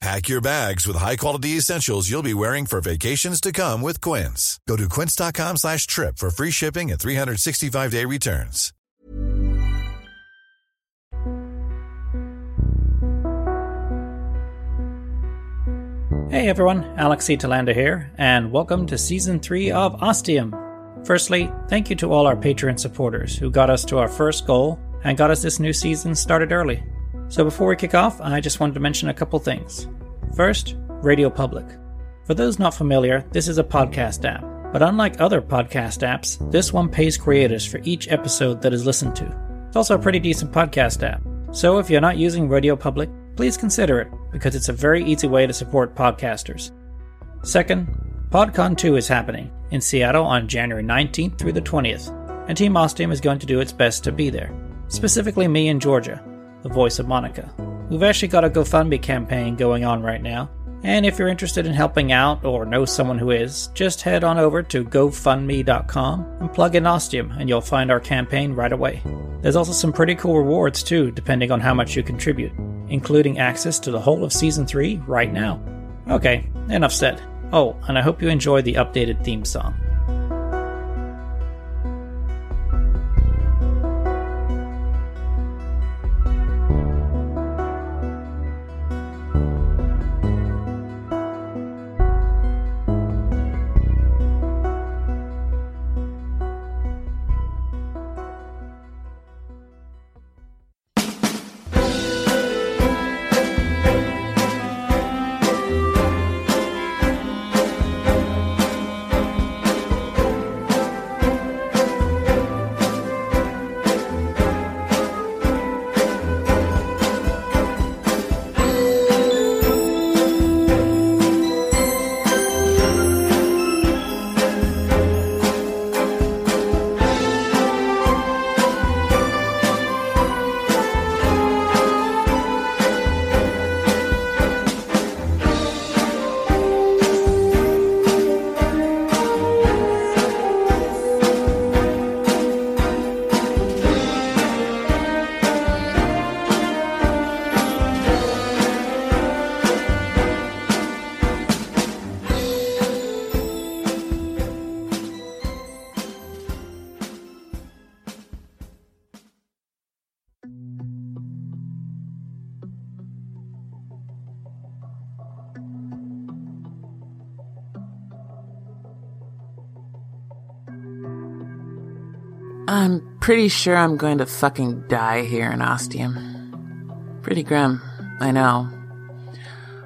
Pack your bags with high-quality essentials you'll be wearing for vacations to come with Quince. Go to quince.com slash trip for free shipping and 365-day returns. Hey everyone, Alex Telander here, and welcome to Season 3 of Ostium. Firstly, thank you to all our Patreon supporters who got us to our first goal and got us this new season started early. So before we kick off, I just wanted to mention a couple things. First, Radio Public. For those not familiar, this is a podcast app. But unlike other podcast apps, this one pays creators for each episode that is listened to. It's also a pretty decent podcast app. So if you're not using Radio Public, please consider it because it's a very easy way to support podcasters. Second, PodCon 2 is happening in Seattle on January 19th through the 20th, and Team Ostium is going to do its best to be there. Specifically, me and Georgia, the voice of Monica. We've actually got a GoFundMe campaign going on right now, and if you're interested in helping out or know someone who is, just head on over to gofundme.com and plug in Ostium and you'll find our campaign right away. There's also some pretty cool rewards too, depending on how much you contribute, including access to the whole of Season 3 right now. Okay, enough said. Oh, and I hope you enjoy the updated theme song. Pretty sure I'm going to fucking die here in Ostium. Pretty grim, I know.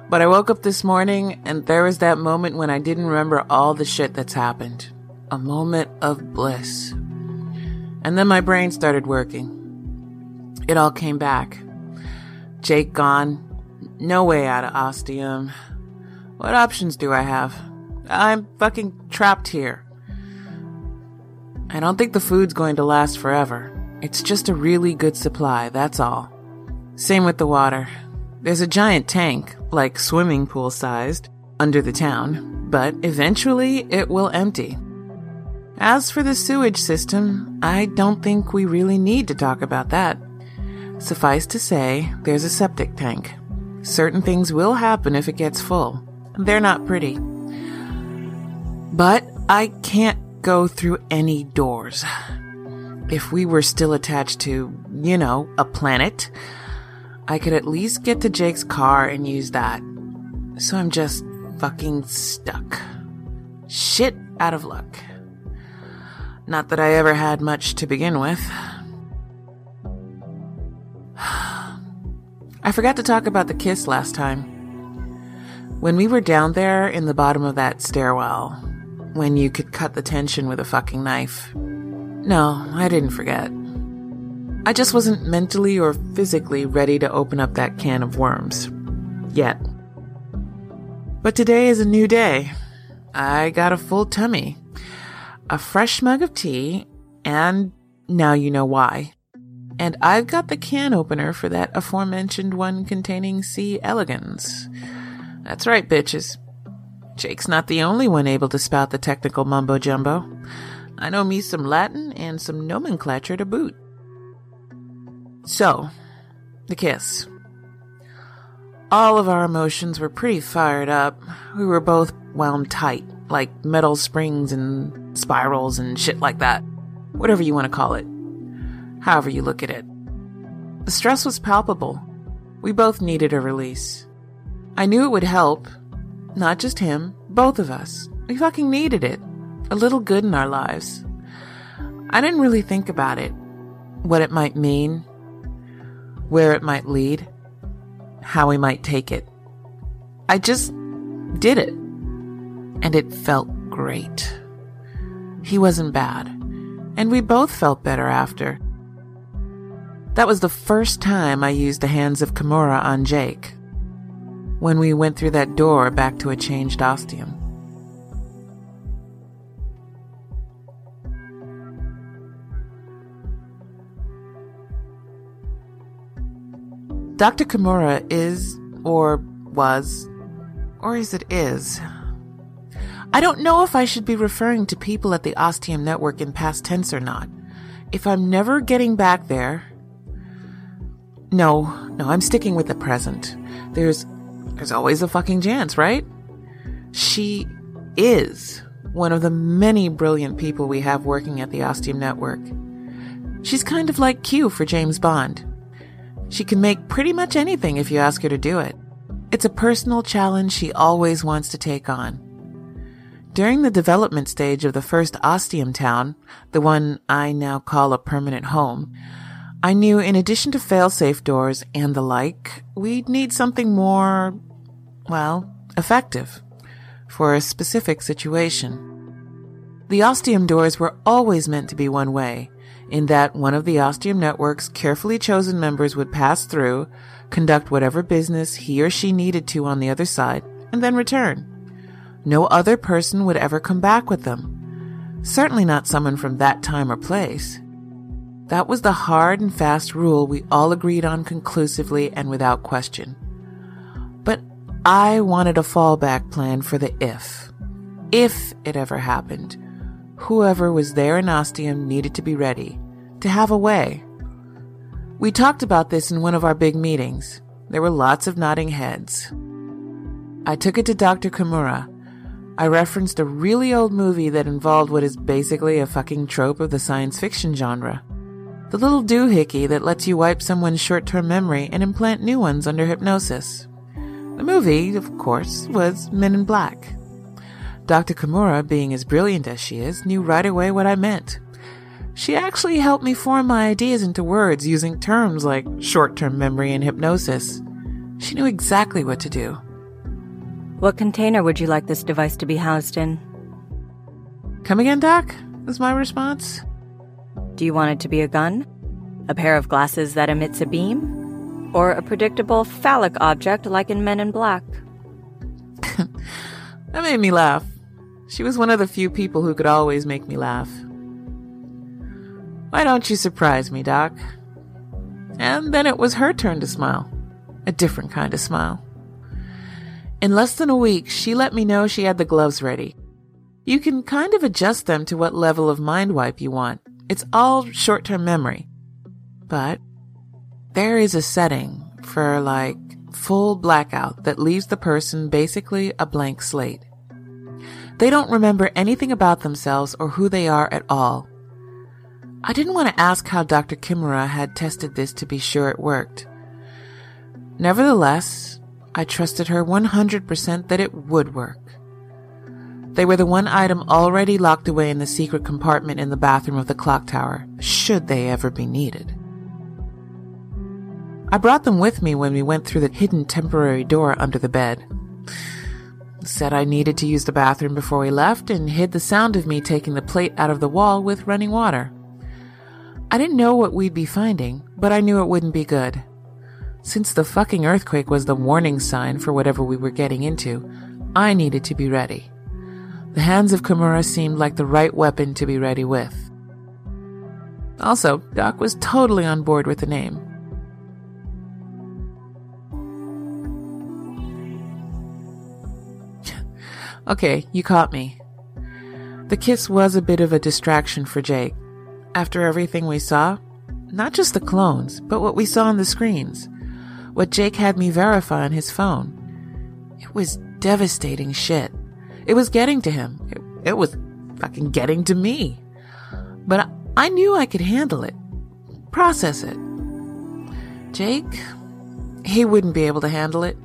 But I woke up this morning and there was that moment when I didn't remember all the shit that's happened. A moment of bliss. And then my brain started working. It all came back. Jake gone. No way out of Ostium. What options do I have? I'm fucking trapped here. I don't think the food's going to last forever. It's just a really good supply, that's all. Same with the water. There's a giant tank, like swimming pool sized, under the town, but eventually it will empty. As for the sewage system, I don't think we really need to talk about that. Suffice to say, there's a septic tank. Certain things will happen if it gets full. They're not pretty. But I can't go through any doors. If we were still attached to, you know, a planet, I could at least get to Jake's car and use that. So I'm just fucking stuck. Shit out of luck. Not that I ever had much to begin with. I forgot to talk about the kiss last time. When we were down there in the bottom of that stairwell, when you could cut the tension with a fucking knife. No, I didn't forget. I just wasn't mentally or physically ready to open up that can of worms. Yet. But today is a new day. I got a full tummy, a fresh mug of tea, and now you know why. And I've got the can opener for that aforementioned one containing C. elegans. That's right, bitches. Jake's not the only one able to spout the technical mumbo jumbo. I know me some Latin and some nomenclature to boot. So, the kiss. All of our emotions were pretty fired up. We were both wound tight, like metal springs and spirals and shit like that. Whatever you want to call it. However you look at it. The stress was palpable. We both needed a release. I knew it would help, not just him, both of us. We fucking needed it. A little good in our lives. I didn't really think about it. What it might mean. Where it might lead. How we might take it. I just did it. And it felt great. He wasn't bad. And we both felt better after. That was the first time I used the hands of Kimura on Jake when we went through that door back to a changed ostium. Dr. Kimura is, or was, or is it is? I don't know if I should be referring to people at the Ostium Network in past tense or not. If I'm never getting back there. No, no, I'm sticking with the present. There's there's always a fucking chance, right? She is one of the many brilliant people we have working at the Ostium Network. She's kind of like Q for James Bond. She can make pretty much anything if you ask her to do it. It's a personal challenge she always wants to take on. During the development stage of the first Ostium town, the one I now call a permanent home, I knew in addition to fail-safe doors and the like, we'd need something more well, effective for a specific situation. The ostium doors were always meant to be one way, in that one of the ostium network's carefully chosen members would pass through, conduct whatever business he or she needed to on the other side, and then return. No other person would ever come back with them. Certainly not someone from that time or place. That was the hard and fast rule we all agreed on conclusively and without question. But I wanted a fallback plan for the if. If it ever happened, whoever was there in Ostium needed to be ready, to have a way. We talked about this in one of our big meetings. There were lots of nodding heads. I took it to Dr. Kimura. I referenced a really old movie that involved what is basically a fucking trope of the science fiction genre. The little doohickey that lets you wipe someone's short term memory and implant new ones under hypnosis. The movie, of course, was Men in Black. Dr. Kimura, being as brilliant as she is, knew right away what I meant. She actually helped me form my ideas into words using terms like short term memory and hypnosis. She knew exactly what to do. What container would you like this device to be housed in? Come again, Doc? was my response. Do you want it to be a gun? A pair of glasses that emits a beam? Or a predictable phallic object like in Men in Black? that made me laugh. She was one of the few people who could always make me laugh. Why don't you surprise me, Doc? And then it was her turn to smile. A different kind of smile. In less than a week, she let me know she had the gloves ready. You can kind of adjust them to what level of mind wipe you want. It's all short term memory. But there is a setting for like full blackout that leaves the person basically a blank slate. They don't remember anything about themselves or who they are at all. I didn't want to ask how Dr. Kimura had tested this to be sure it worked. Nevertheless, I trusted her 100% that it would work. They were the one item already locked away in the secret compartment in the bathroom of the clock tower, should they ever be needed. I brought them with me when we went through the hidden temporary door under the bed. Said I needed to use the bathroom before we left and hid the sound of me taking the plate out of the wall with running water. I didn't know what we'd be finding, but I knew it wouldn't be good. Since the fucking earthquake was the warning sign for whatever we were getting into, I needed to be ready. The hands of Kimura seemed like the right weapon to be ready with. Also, Doc was totally on board with the name. okay, you caught me. The kiss was a bit of a distraction for Jake. After everything we saw, not just the clones, but what we saw on the screens, what Jake had me verify on his phone. It was devastating shit. It was getting to him. It, it was fucking getting to me. But I, I knew I could handle it, process it. Jake, he wouldn't be able to handle it.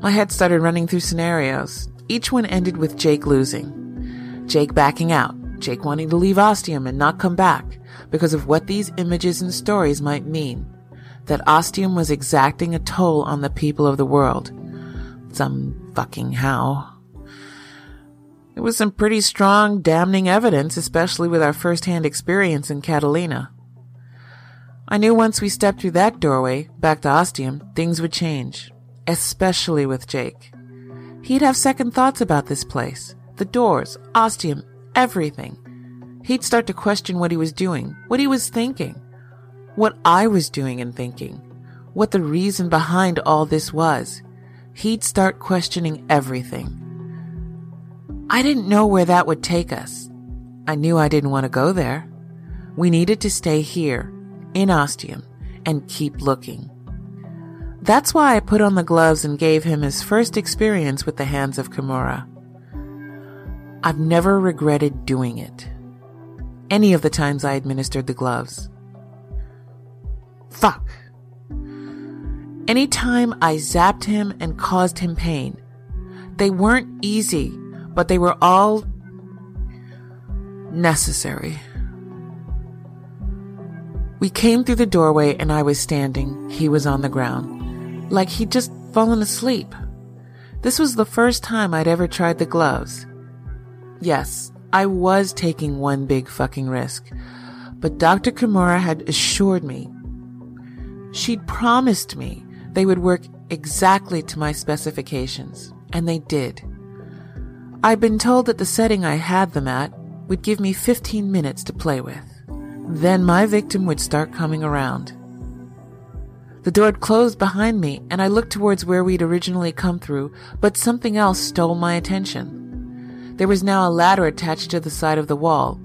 My head started running through scenarios. Each one ended with Jake losing. Jake backing out. Jake wanting to leave Ostium and not come back because of what these images and stories might mean. That Ostium was exacting a toll on the people of the world some fucking how. It was some pretty strong, damning evidence, especially with our first-hand experience in Catalina. I knew once we stepped through that doorway, back to Ostium, things would change. Especially with Jake. He'd have second thoughts about this place. The doors, Ostium, everything. He'd start to question what he was doing, what he was thinking, what I was doing and thinking, what the reason behind all this was he'd start questioning everything. I didn't know where that would take us. I knew I didn't want to go there. We needed to stay here, in Ostium, and keep looking. That's why I put on the gloves and gave him his first experience with the hands of Kimura. I've never regretted doing it. Any of the times I administered the gloves. Fuck. Anytime I zapped him and caused him pain. They weren't easy, but they were all necessary. We came through the doorway and I was standing. He was on the ground. Like he'd just fallen asleep. This was the first time I'd ever tried the gloves. Yes, I was taking one big fucking risk. But Dr. Kimura had assured me. She'd promised me they would work exactly to my specifications, and they did. I'd been told that the setting I had them at would give me 15 minutes to play with. Then my victim would start coming around. The door had closed behind me, and I looked towards where we'd originally come through, but something else stole my attention. There was now a ladder attached to the side of the wall.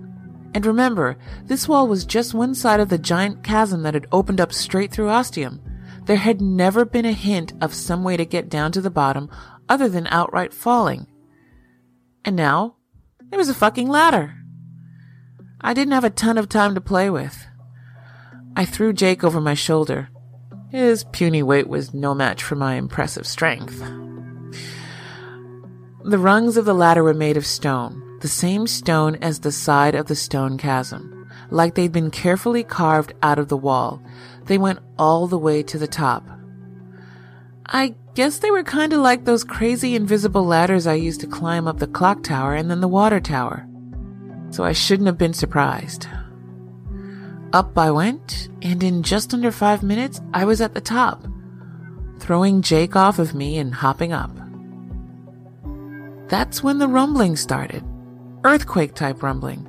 And remember, this wall was just one side of the giant chasm that had opened up straight through Ostium. There had never been a hint of some way to get down to the bottom other than outright falling. And now, there was a fucking ladder. I didn't have a ton of time to play with. I threw Jake over my shoulder. His puny weight was no match for my impressive strength. The rungs of the ladder were made of stone, the same stone as the side of the stone chasm, like they'd been carefully carved out of the wall. They went all the way to the top. I guess they were kind of like those crazy invisible ladders I used to climb up the clock tower and then the water tower. So I shouldn't have been surprised. Up I went, and in just under five minutes, I was at the top, throwing Jake off of me and hopping up. That's when the rumbling started. Earthquake type rumbling.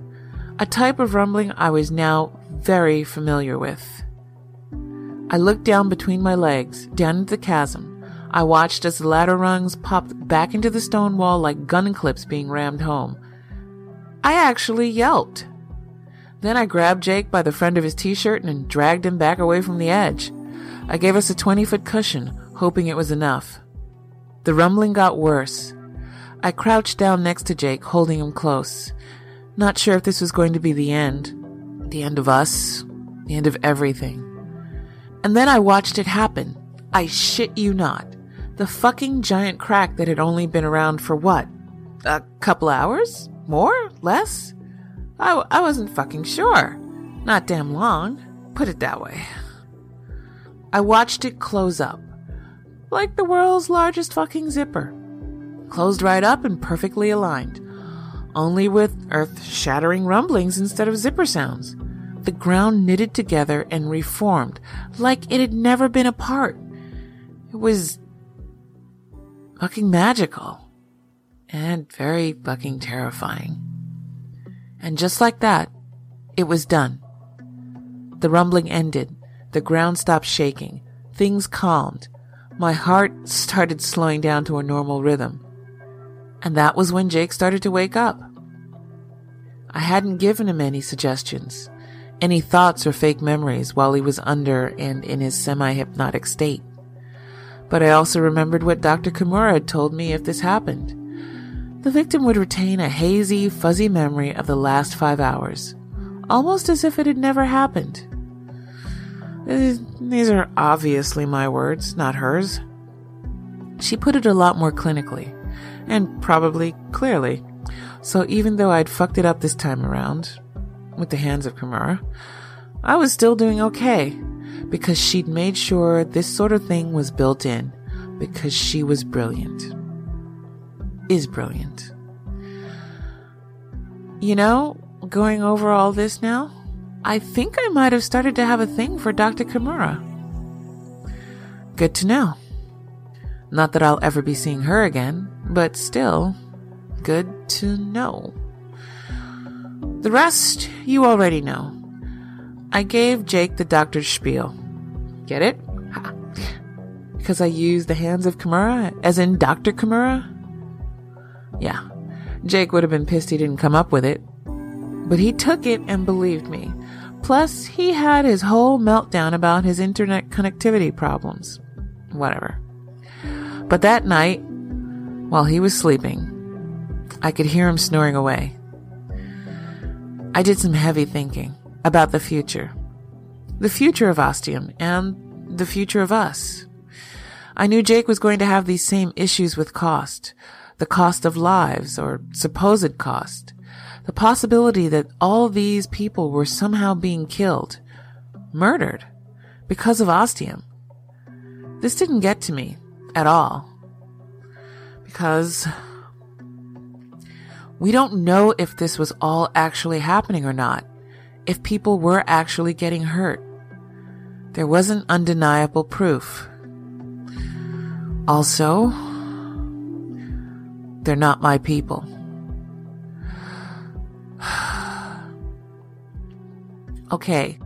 A type of rumbling I was now very familiar with. I looked down between my legs, down into the chasm. I watched as the ladder rungs popped back into the stone wall like gun clips being rammed home. I actually yelped. Then I grabbed Jake by the front of his t-shirt and dragged him back away from the edge. I gave us a 20 foot cushion, hoping it was enough. The rumbling got worse. I crouched down next to Jake, holding him close. Not sure if this was going to be the end. The end of us. The end of everything. And then I watched it happen. I shit you not. The fucking giant crack that had only been around for what? A couple hours? More? Less? I, I wasn't fucking sure. Not damn long. Put it that way. I watched it close up. Like the world's largest fucking zipper. Closed right up and perfectly aligned. Only with earth shattering rumblings instead of zipper sounds. The ground knitted together and reformed like it had never been apart. It was fucking magical and very fucking terrifying. And just like that, it was done. The rumbling ended. The ground stopped shaking. Things calmed. My heart started slowing down to a normal rhythm. And that was when Jake started to wake up. I hadn't given him any suggestions, any thoughts or fake memories while he was under and in his semi hypnotic state. But I also remembered what Dr. Kimura had told me if this happened. The victim would retain a hazy, fuzzy memory of the last five hours, almost as if it had never happened. Uh, these are obviously my words, not hers. She put it a lot more clinically, and probably clearly. So even though I'd fucked it up this time around, with the hands of Kimura, I was still doing okay, because she'd made sure this sort of thing was built in, because she was brilliant is brilliant. You know, going over all this now, I think I might have started to have a thing for Dr. Kimura. Good to know. Not that I'll ever be seeing her again, but still, good to know. The rest you already know. I gave Jake the doctor's spiel. Get it? Because I used the hands of Kimura, as in Dr. Kimura? Yeah, Jake would have been pissed he didn't come up with it. But he took it and believed me. Plus, he had his whole meltdown about his internet connectivity problems. Whatever. But that night, while he was sleeping, I could hear him snoring away. I did some heavy thinking about the future. The future of Ostium and the future of us. I knew Jake was going to have these same issues with cost, the cost of lives or supposed cost, the possibility that all these people were somehow being killed, murdered, because of ostium. This didn't get to me at all. Because we don't know if this was all actually happening or not, if people were actually getting hurt. There wasn't undeniable proof. Also, they're not my people. okay,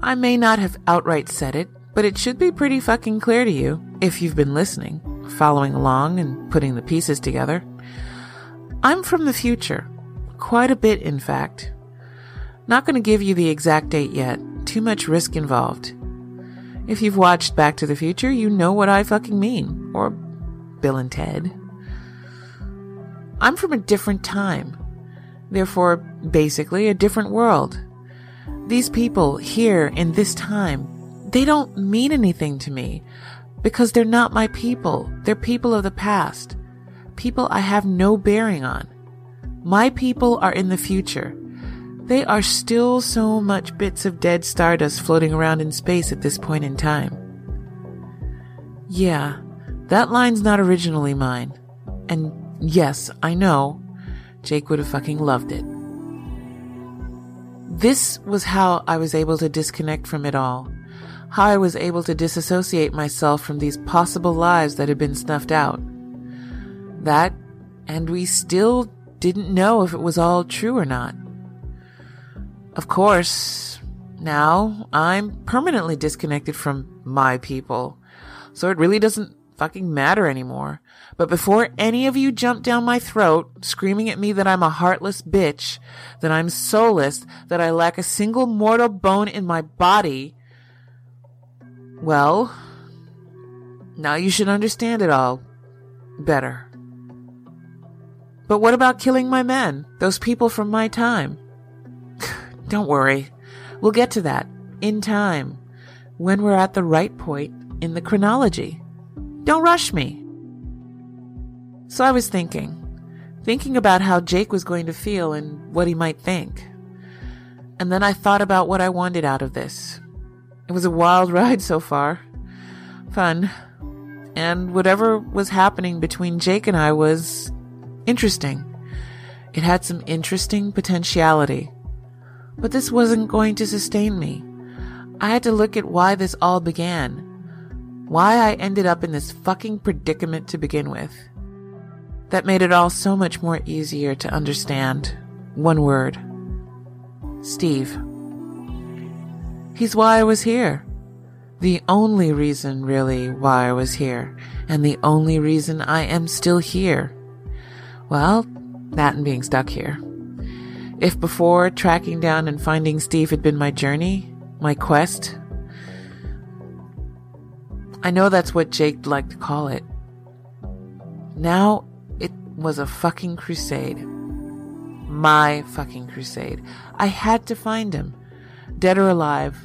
I may not have outright said it, but it should be pretty fucking clear to you if you've been listening, following along, and putting the pieces together. I'm from the future. Quite a bit, in fact. Not going to give you the exact date yet. Too much risk involved. If you've watched Back to the Future, you know what I fucking mean. Or Bill and Ted. I'm from a different time. Therefore, basically, a different world. These people here in this time, they don't mean anything to me because they're not my people. They're people of the past. People I have no bearing on. My people are in the future. They are still so much bits of dead stardust floating around in space at this point in time. Yeah, that line's not originally mine. And yes, I know, Jake would have fucking loved it. This was how I was able to disconnect from it all. How I was able to disassociate myself from these possible lives that had been snuffed out. That, and we still didn't know if it was all true or not. Of course, now I'm permanently disconnected from my people, so it really doesn't fucking matter anymore. But before any of you jump down my throat, screaming at me that I'm a heartless bitch, that I'm soulless, that I lack a single mortal bone in my body, well, now you should understand it all better. But what about killing my men, those people from my time? Don't worry. We'll get to that in time when we're at the right point in the chronology. Don't rush me. So I was thinking, thinking about how Jake was going to feel and what he might think. And then I thought about what I wanted out of this. It was a wild ride so far. Fun. And whatever was happening between Jake and I was interesting. It had some interesting potentiality. But this wasn't going to sustain me. I had to look at why this all began. Why I ended up in this fucking predicament to begin with. That made it all so much more easier to understand. One word. Steve. He's why I was here. The only reason, really, why I was here. And the only reason I am still here. Well, that and being stuck here. If before tracking down and finding Steve had been my journey, my quest, I know that's what Jake liked to call it. Now it was a fucking crusade. My fucking crusade. I had to find him. Dead or alive.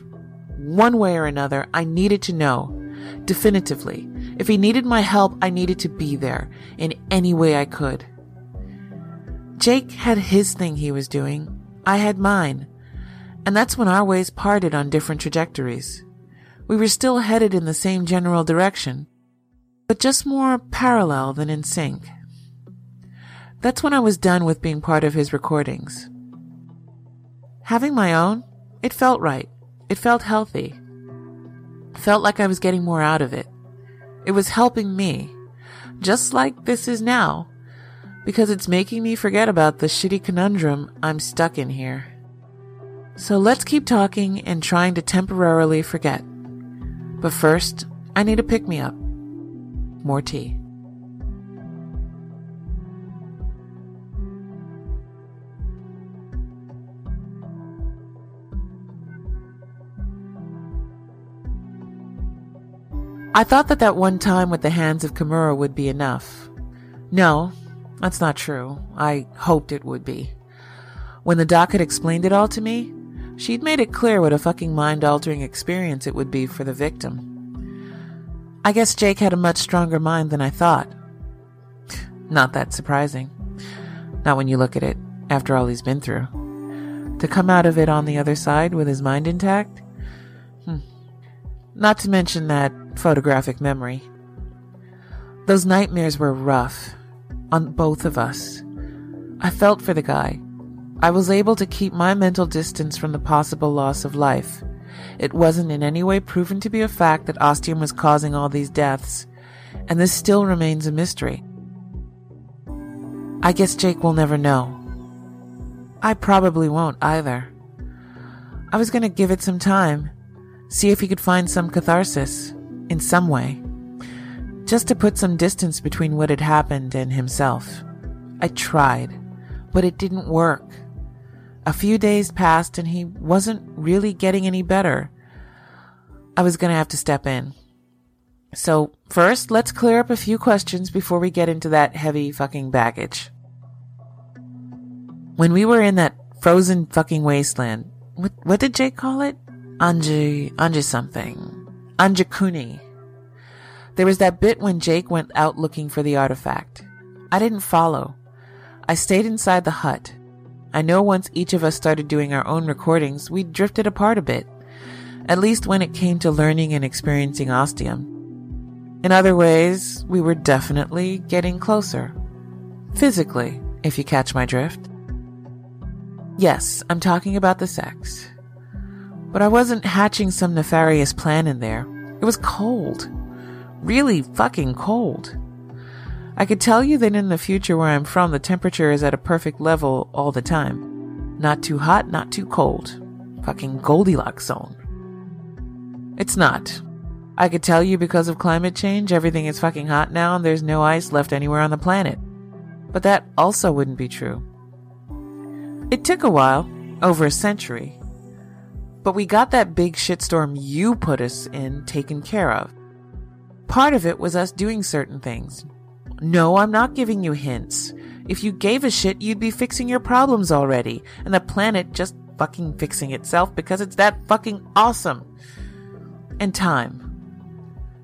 One way or another, I needed to know. Definitively. If he needed my help, I needed to be there in any way I could. Jake had his thing he was doing. I had mine. And that's when our ways parted on different trajectories. We were still headed in the same general direction, but just more parallel than in sync. That's when I was done with being part of his recordings. Having my own, it felt right. It felt healthy. felt like I was getting more out of it. It was helping me, just like this is now because it's making me forget about the shitty conundrum I'm stuck in here. So let's keep talking and trying to temporarily forget. But first, I need a pick me up. More tea. I thought that that one time with the hands of Kimura would be enough. No, that's not true. I hoped it would be. When the doc had explained it all to me, she'd made it clear what a fucking mind altering experience it would be for the victim. I guess Jake had a much stronger mind than I thought. Not that surprising. Not when you look at it after all he's been through. To come out of it on the other side with his mind intact? Not to mention that photographic memory. Those nightmares were rough, on both of us. I felt for the guy. I was able to keep my mental distance from the possible loss of life. It wasn't in any way proven to be a fact that ostium was causing all these deaths, and this still remains a mystery. I guess Jake will never know. I probably won't either. I was going to give it some time, see if he could find some catharsis, in some way just to put some distance between what had happened and himself. I tried, but it didn't work. A few days passed and he wasn't really getting any better. I was going to have to step in. So, first, let's clear up a few questions before we get into that heavy fucking baggage. When we were in that frozen fucking wasteland, what, what did Jake call it? Anji, Anji something. Anjikuni. There was that bit when Jake went out looking for the artifact. I didn't follow. I stayed inside the hut. I know once each of us started doing our own recordings, we drifted apart a bit, at least when it came to learning and experiencing ostium. In other ways, we were definitely getting closer. Physically, if you catch my drift. Yes, I'm talking about the sex. But I wasn't hatching some nefarious plan in there. It was cold. Really fucking cold. I could tell you that in the future where I'm from, the temperature is at a perfect level all the time. Not too hot, not too cold. Fucking Goldilocks zone. It's not. I could tell you because of climate change, everything is fucking hot now and there's no ice left anywhere on the planet. But that also wouldn't be true. It took a while, over a century. But we got that big shitstorm you put us in taken care of. Part of it was us doing certain things. No, I'm not giving you hints. If you gave a shit, you'd be fixing your problems already, and the planet just fucking fixing itself because it's that fucking awesome. And time.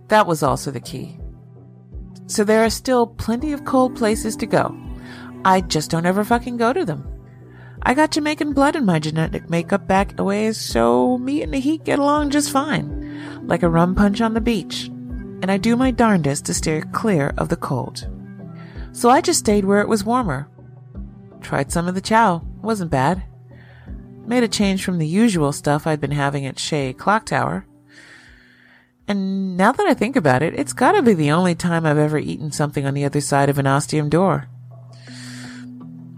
That was also the key. So there are still plenty of cold places to go. I just don't ever fucking go to them. I got Jamaican blood in my genetic makeup back away, so me and the heat get along just fine, like a rum punch on the beach. And I do my darndest to steer clear of the cold. So I just stayed where it was warmer. Tried some of the chow, wasn't bad. Made a change from the usual stuff I'd been having at Shea Clock Tower. And now that I think about it, it's gotta be the only time I've ever eaten something on the other side of an ostium door.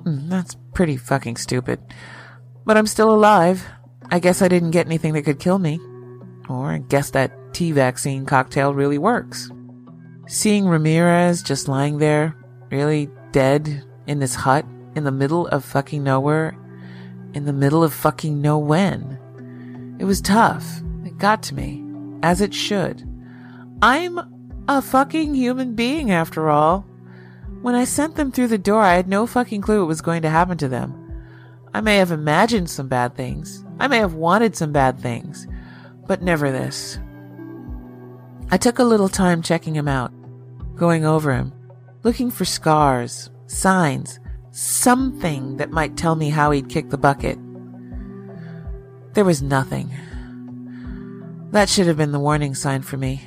Hmm, that's pretty fucking stupid. But I'm still alive. I guess I didn't get anything that could kill me. Or I guess that T vaccine cocktail really works. Seeing Ramirez just lying there, really dead in this hut in the middle of fucking nowhere, in the middle of fucking no when. It was tough. It got to me, as it should. I'm a fucking human being after all. When I sent them through the door, I had no fucking clue what was going to happen to them. I may have imagined some bad things. I may have wanted some bad things, but never this. I took a little time checking him out, going over him, looking for scars, signs, something that might tell me how he'd kicked the bucket. There was nothing. That should have been the warning sign for me.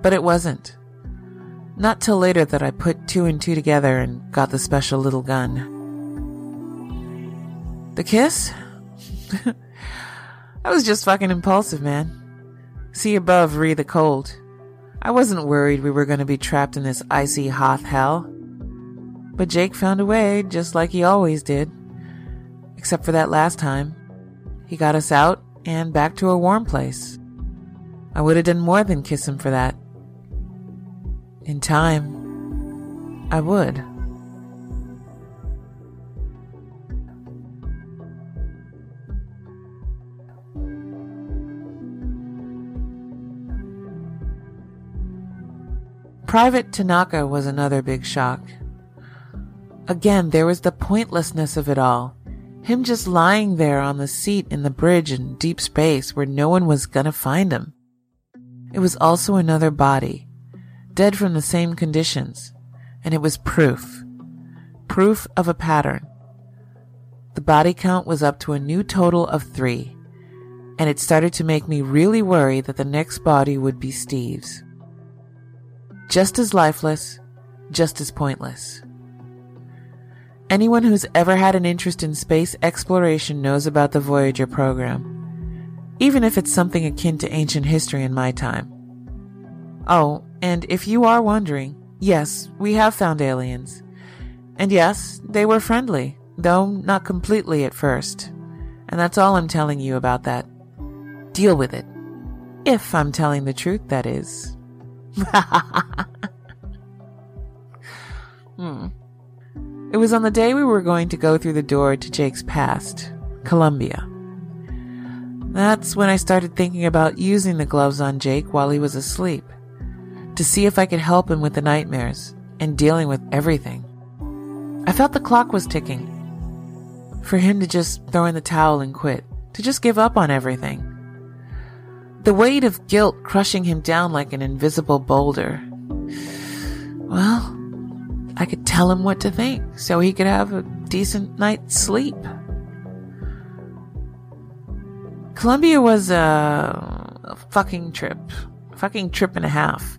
But it wasn't. Not till later that I put two and two together and got the special little gun. The kiss? I was just fucking impulsive, man. See above, re the cold. I wasn't worried we were going to be trapped in this icy hot hell. But Jake found a way, just like he always did. Except for that last time. He got us out and back to a warm place. I would have done more than kiss him for that. In time, I would. Private Tanaka was another big shock. Again, there was the pointlessness of it all. Him just lying there on the seat in the bridge in deep space where no one was gonna find him. It was also another body, dead from the same conditions, and it was proof. Proof of a pattern. The body count was up to a new total of three, and it started to make me really worry that the next body would be Steve's. Just as lifeless, just as pointless. Anyone who's ever had an interest in space exploration knows about the Voyager program, even if it's something akin to ancient history in my time. Oh, and if you are wondering, yes, we have found aliens. And yes, they were friendly, though not completely at first. And that's all I'm telling you about that. Deal with it. If I'm telling the truth, that is. hmm. It was on the day we were going to go through the door to Jake's past, Columbia. That's when I started thinking about using the gloves on Jake while he was asleep to see if I could help him with the nightmares and dealing with everything. I felt the clock was ticking. For him to just throw in the towel and quit, to just give up on everything. The weight of guilt crushing him down like an invisible boulder. Well, I could tell him what to think so he could have a decent night's sleep. Columbia was a, fucking trip. Fucking trip and a half.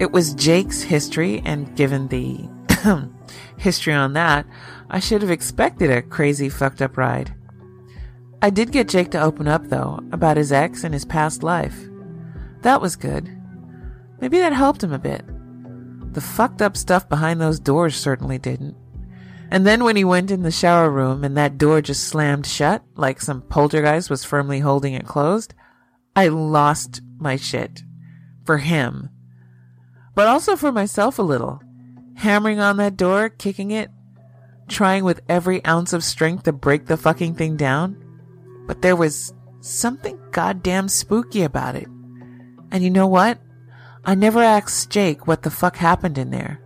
It was Jake's history, and given the history on that, I should have expected a crazy fucked up ride. I did get Jake to open up, though, about his ex and his past life. That was good. Maybe that helped him a bit. The fucked up stuff behind those doors certainly didn't. And then when he went in the shower room and that door just slammed shut, like some poltergeist was firmly holding it closed, I lost my shit. For him. But also for myself a little. Hammering on that door, kicking it, trying with every ounce of strength to break the fucking thing down. But there was something goddamn spooky about it. And you know what? I never asked Jake what the fuck happened in there.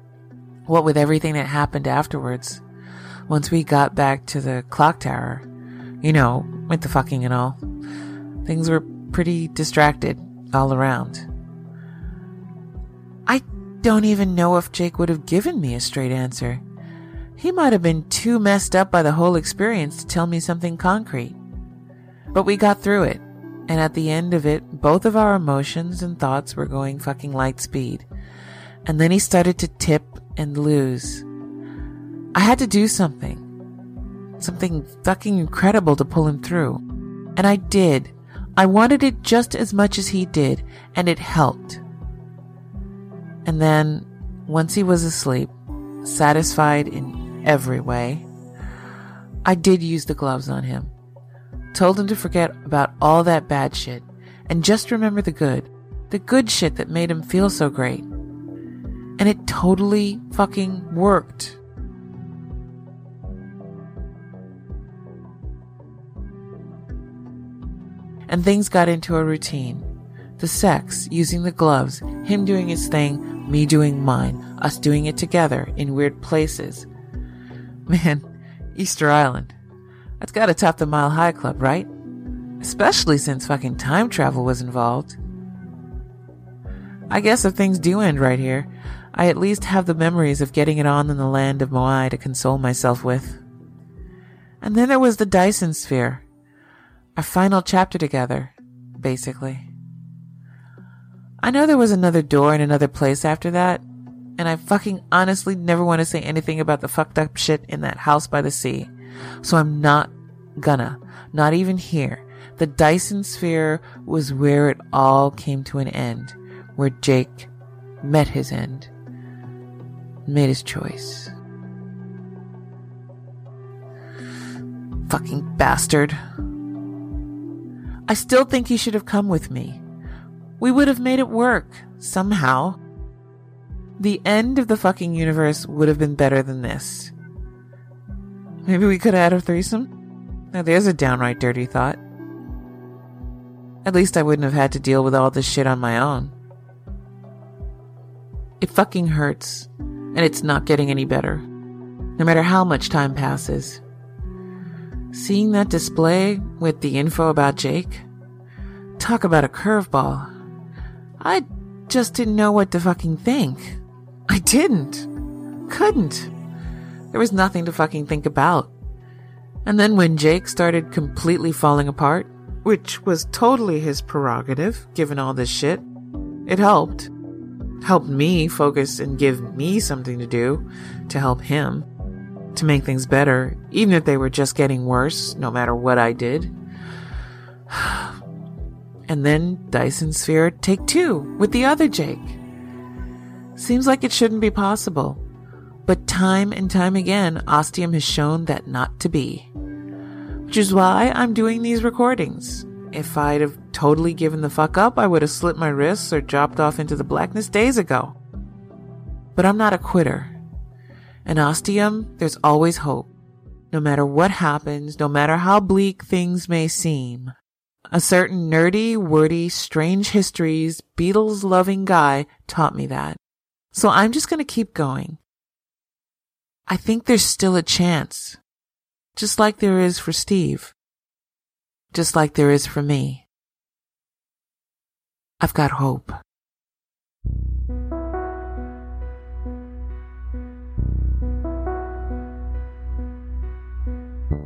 What with everything that happened afterwards. Once we got back to the clock tower, you know, with the fucking and all, things were pretty distracted all around. I don't even know if Jake would have given me a straight answer. He might have been too messed up by the whole experience to tell me something concrete. But we got through it. And at the end of it, both of our emotions and thoughts were going fucking light speed. And then he started to tip and lose. I had to do something. Something fucking incredible to pull him through. And I did. I wanted it just as much as he did, and it helped. And then, once he was asleep, satisfied in every way, I did use the gloves on him told him to forget about all that bad shit and just remember the good. The good shit that made him feel so great. And it totally fucking worked. And things got into a routine. The sex, using the gloves, him doing his thing, me doing mine, us doing it together in weird places. Man, Easter Island. That's gotta top the Mile High Club, right? Especially since fucking time travel was involved. I guess if things do end right here, I at least have the memories of getting it on in the land of Moai to console myself with. And then there was the Dyson Sphere. Our final chapter together, basically. I know there was another door in another place after that, and I fucking honestly never want to say anything about the fucked up shit in that house by the sea. So I'm not gonna. Not even here. The Dyson sphere was where it all came to an end, where Jake met his end, made his choice. Fucking bastard. I still think he should have come with me. We would have made it work, somehow. The end of the fucking universe would have been better than this. Maybe we could have had a threesome? Now there's a downright dirty thought. At least I wouldn't have had to deal with all this shit on my own. It fucking hurts, and it's not getting any better, no matter how much time passes. Seeing that display with the info about Jake, talk about a curveball. I just didn't know what to fucking think. I didn't. Couldn't. There was nothing to fucking think about. And then when Jake started completely falling apart, which was totally his prerogative, given all this shit, it helped. Helped me focus and give me something to do to help him, to make things better, even if they were just getting worse, no matter what I did. And then Dyson Sphere take two with the other Jake. Seems like it shouldn't be possible. But time and time again, Ostium has shown that not to be. Which is why I'm doing these recordings. If I'd have totally given the fuck up, I would have slit my wrists or dropped off into the blackness days ago. But I'm not a quitter. In Ostium, there's always hope. No matter what happens, no matter how bleak things may seem. A certain nerdy, wordy, strange histories, Beatles loving guy taught me that. So I'm just going to keep going. I think there's still a chance, just like there is for Steve, just like there is for me. I've got hope.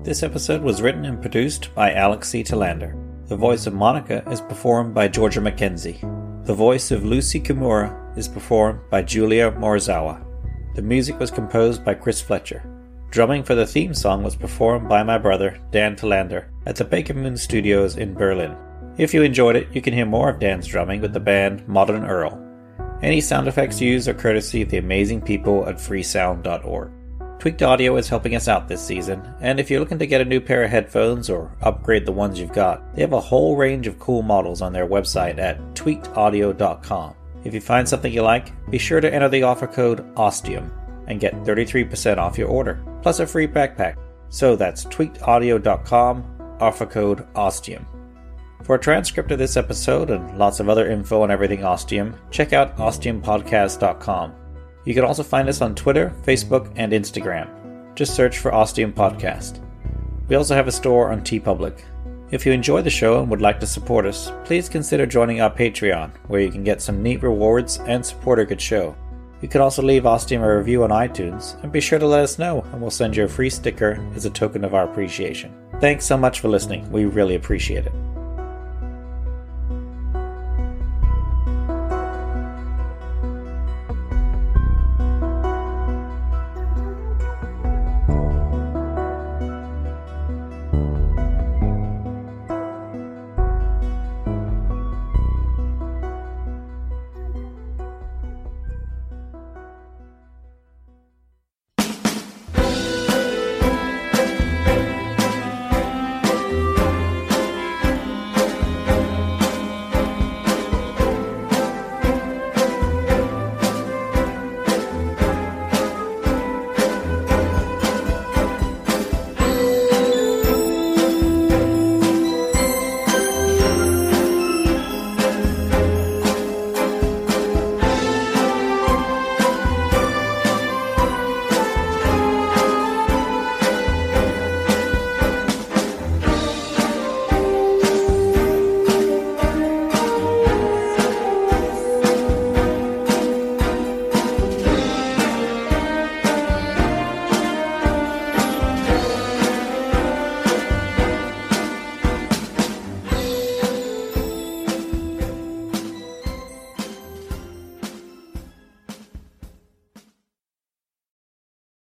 This episode was written and produced by Alex C. Telander. The voice of Monica is performed by Georgia McKenzie. The voice of Lucy Kimura is performed by Julia Morizawa. The music was composed by Chris Fletcher. Drumming for the theme song was performed by my brother, Dan Telander, at the Bakermoon Studios in Berlin. If you enjoyed it, you can hear more of Dan's drumming with the band Modern Earl. Any sound effects used are courtesy of the amazing people at freesound.org. Tweaked Audio is helping us out this season, and if you're looking to get a new pair of headphones or upgrade the ones you've got, they have a whole range of cool models on their website at tweakedaudio.com. If you find something you like, be sure to enter the offer code OSTIUM and get 33% off your order, plus a free backpack. So that's tweakedaudio.com, offer code OSTIUM. For a transcript of this episode and lots of other info on everything Ostium, check out ostiumpodcast.com. You can also find us on Twitter, Facebook, and Instagram. Just search for Ostium Podcast. We also have a store on TeePublic. If you enjoy the show and would like to support us, please consider joining our Patreon, where you can get some neat rewards and support a good show. You can also leave Ostium a review on iTunes, and be sure to let us know, and we'll send you a free sticker as a token of our appreciation. Thanks so much for listening. We really appreciate it.